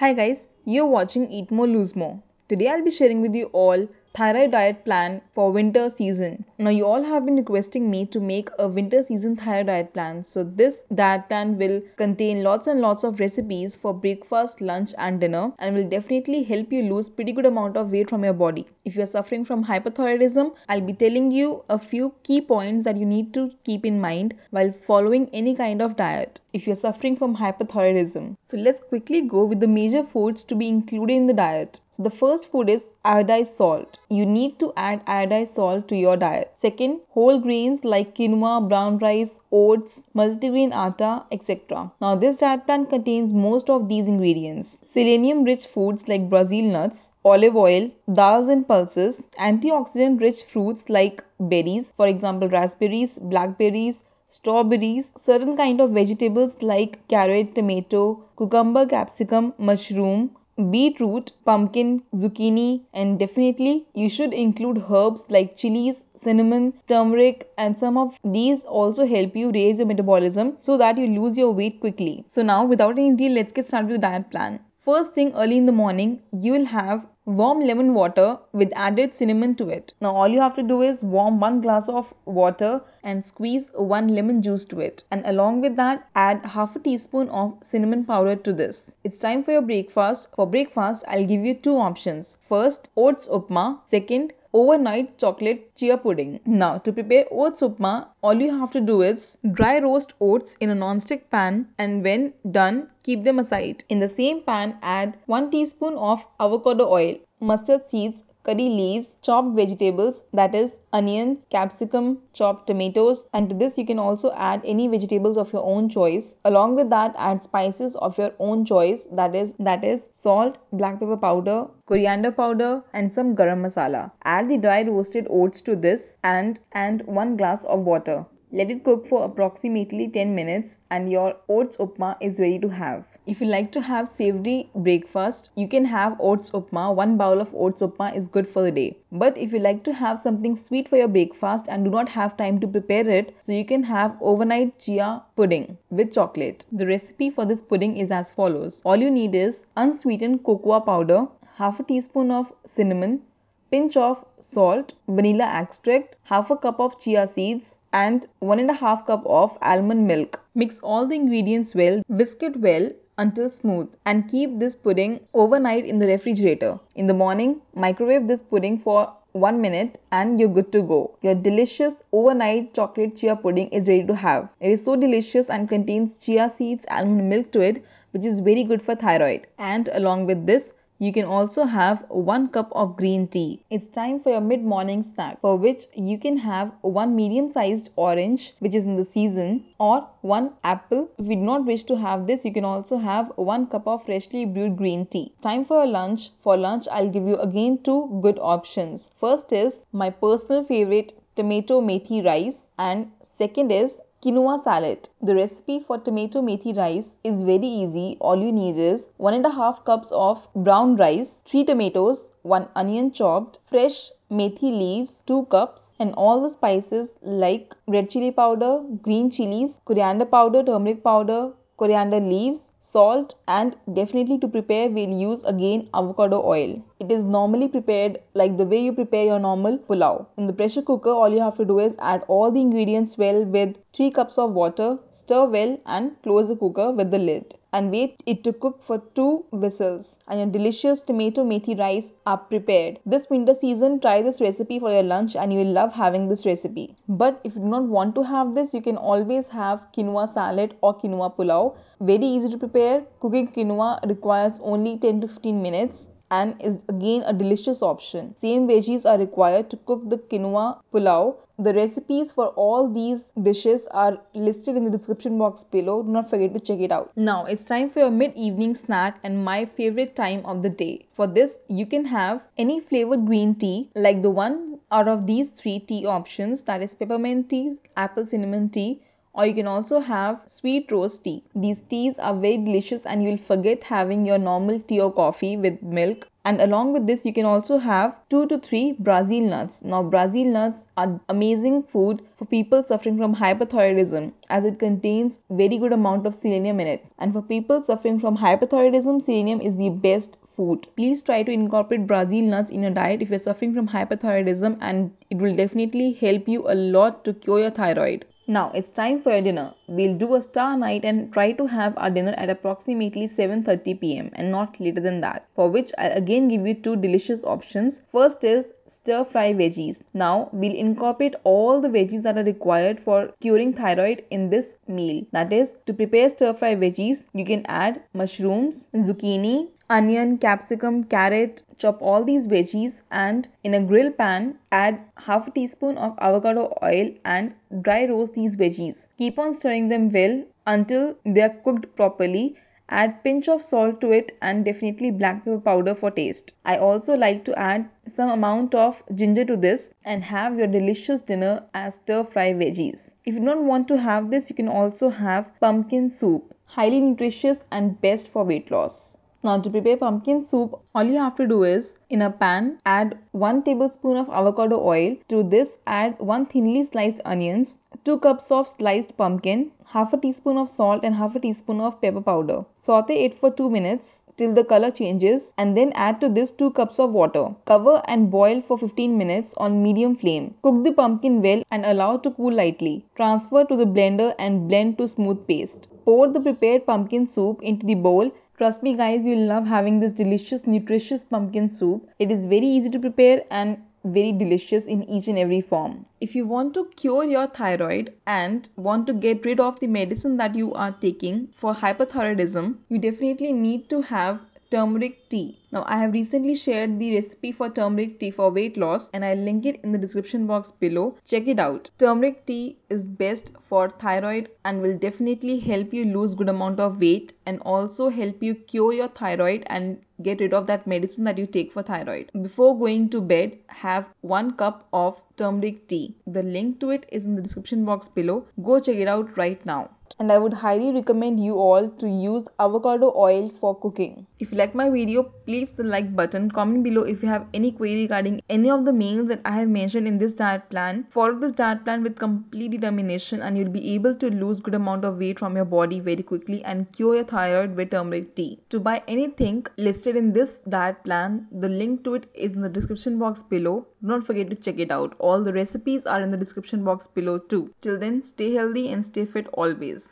Hi guys, you're watching Eat More Lose More. Today I'll be sharing with you all thyroid diet plan for winter season. Now you all have been requesting me to make a winter season thyroid diet plan. So this diet plan will contain lots and lots of recipes for breakfast, lunch and dinner and will definitely help you lose pretty good amount of weight from your body. If you're suffering from hypothyroidism, I'll be telling you a few key points that you need to keep in mind while following any kind of diet if you're suffering from hypothyroidism. So let's quickly go with the major foods to be included in the diet. So the first food is iodized salt. You need to add iodized salt to your diet. Second, whole grains like quinoa, brown rice, oats, multigrain atta, etc. Now this diet plan contains most of these ingredients. Selenium rich foods like Brazil nuts, olive oil, dals and pulses, antioxidant rich fruits like berries, for example raspberries, blackberries, strawberries, certain kind of vegetables like carrot, tomato, cucumber, capsicum, mushroom, beetroot, pumpkin, zucchini, and definitely you should include herbs like chilies, cinnamon, turmeric, and some of these also help you raise your metabolism so that you lose your weight quickly. So now without any delay, let's get started with the diet plan. First thing early in the morning, you will have warm lemon water with added cinnamon to it. Now all you have to do is warm one glass of water and squeeze one lemon juice to it. And along with that, add half a teaspoon of cinnamon powder to this. It's time for your breakfast. For breakfast, I'll give you two options. First, oats upma. Second, overnight chocolate chia pudding. Now to prepare oats upma, all you have to do is dry roast oats in a non-stick pan and when done, keep them aside. In the same pan, add 1 teaspoon of avocado oil, mustard seeds, curry leaves, chopped vegetables that is onions, capsicum, chopped tomatoes and to this you can also add any vegetables of your own choice. Along with that add spices of your own choice that is that is salt, black pepper powder, coriander powder and some garam masala. Add the dry roasted oats to this and and 1 glass of water. Let it cook for approximately 10 minutes and your oats upma is ready to have. If you like to have savory breakfast, you can have oats upma. One bowl of oats upma is good for the day. But if you like to have something sweet for your breakfast and do not have time to prepare it, so you can have overnight chia pudding with chocolate. The recipe for this pudding is as follows. All you need is unsweetened cocoa powder, half a teaspoon of cinnamon, pinch of salt, vanilla extract, half a cup of chia seeds and one and a half cup of almond milk. Mix all the ingredients well, whisk it well until smooth and keep this pudding overnight in the refrigerator. In the morning, microwave this pudding for 1 minute and you're good to go. Your delicious overnight chocolate chia pudding is ready to have. It is so delicious and contains chia seeds, almond milk to it which is very good for thyroid. And along with this, you can also have 1 cup of green tea. It's time for your mid-morning snack for which you can have 1 medium-sized orange which is in the season or 1 apple. If you do not wish to have this, you can also have 1 cup of freshly brewed green tea. Time for your lunch. For lunch, I'll give you again two good options. First is my personal favorite tomato methi rice and second is Quinoa salad. The recipe for tomato methi rice is very easy. All you need is 1 and a half cups of brown rice, 3 tomatoes, 1 onion chopped, fresh methi leaves 2 cups and all the spices like red chili powder, green chilies, coriander powder, turmeric powder, coriander leaves, salt and definitely to prepare we'll use again avocado oil. It is normally prepared like the way you prepare your normal pulao. In the pressure cooker all you have to do is add all the ingredients well with 3 cups of water, stir well and close the cooker with the lid and wait it to cook for 2 whistles and your delicious tomato methi rice are prepared. This winter season try this recipe for your lunch and you will love having this recipe. But if you do not want to have this you can always have quinoa salad or quinoa pulao. Very easy to prepare. Cooking quinoa requires only 10 to 15 minutes and is again a delicious option. Same veggies are required to cook the quinoa pulao. The recipes for all these dishes are listed in the description box below. Do not forget to check it out. Now it's time for your mid-evening snack and my favorite time of the day. For this, you can have any flavored green tea like the one out of these three tea options that is peppermint tea, apple cinnamon tea or you can also have sweet rose tea. These teas are very delicious and you'll forget having your normal tea or coffee with milk And along with this, you can also have 2 to 3 Brazil nuts. Now, Brazil nuts are amazing food for people suffering from hypothyroidism as it contains very good amount of selenium in it. And for people suffering from hypothyroidism, selenium is the best food. Please try to incorporate Brazil nuts in your diet if you're suffering from hypothyroidism and it will definitely help you a lot to cure your thyroid. Now it's time for your dinner. We'll do a star night and try to have our dinner at approximately 7:30 pm and not later than that. For which I'll again give you two delicious options. First is stir fry veggies. Now we'll incorporate all the veggies that are required for curing thyroid in this meal. That is to prepare stir fry veggies, you can add mushrooms, zucchini, onion, capsicum, carrot, chop all these veggies and in a grill pan add half a teaspoon of avocado oil and dry roast these veggies. Keep on stirring them well until they are cooked properly. Add pinch of salt to it and definitely black pepper powder for taste. I also like to add some amount of ginger to this and have your delicious dinner as stir fry veggies. If you don't want to have this, you can also have pumpkin soup. Highly nutritious and best for weight loss. Now to prepare pumpkin soup, all you have to do is in a pan add 1 tablespoon of avocado oil. To this add 1 thinly sliced onions, 2 cups of sliced pumpkin, half a teaspoon of salt and half a teaspoon of pepper powder. Saute it for 2 minutes till the color changes and then add to this 2 cups of water. Cover and boil for 15 minutes on medium flame. Cook the pumpkin well and allow to cool lightly. Transfer to the blender and blend to smooth paste. Pour the prepared pumpkin soup into the bowl Trust me guys, you'll love having this delicious nutritious pumpkin soup. It is very easy to prepare and very delicious in each and every form. If you want to cure your thyroid and want to get rid of the medicine that you are taking for hypothyroidism, you definitely need to have turmeric tea. Now I have recently shared the recipe for turmeric tea for weight loss and I'll link it in the description box below. Check it out. Turmeric tea is best for thyroid and will definitely help you lose good amount of weight and also help you cure your thyroid and get rid of that medicine that you take for thyroid. Before going to bed, have 1 cup of turmeric tea. The link to it is in the description box below. Go check it out right now and I would highly recommend you all to use avocado oil for cooking. If you like my video, please the like button, comment below if you have any query regarding any of the meals that I have mentioned in this diet plan. Follow this diet plan with complete determination and you'll be able to lose good amount of weight from your body very quickly and cure your thyroid with turmeric tea. To buy anything listed in this diet plan, the link to it is in the description box below. Don't forget to check it out. All the recipes are in the description box below too. Till then, stay healthy and stay fit always.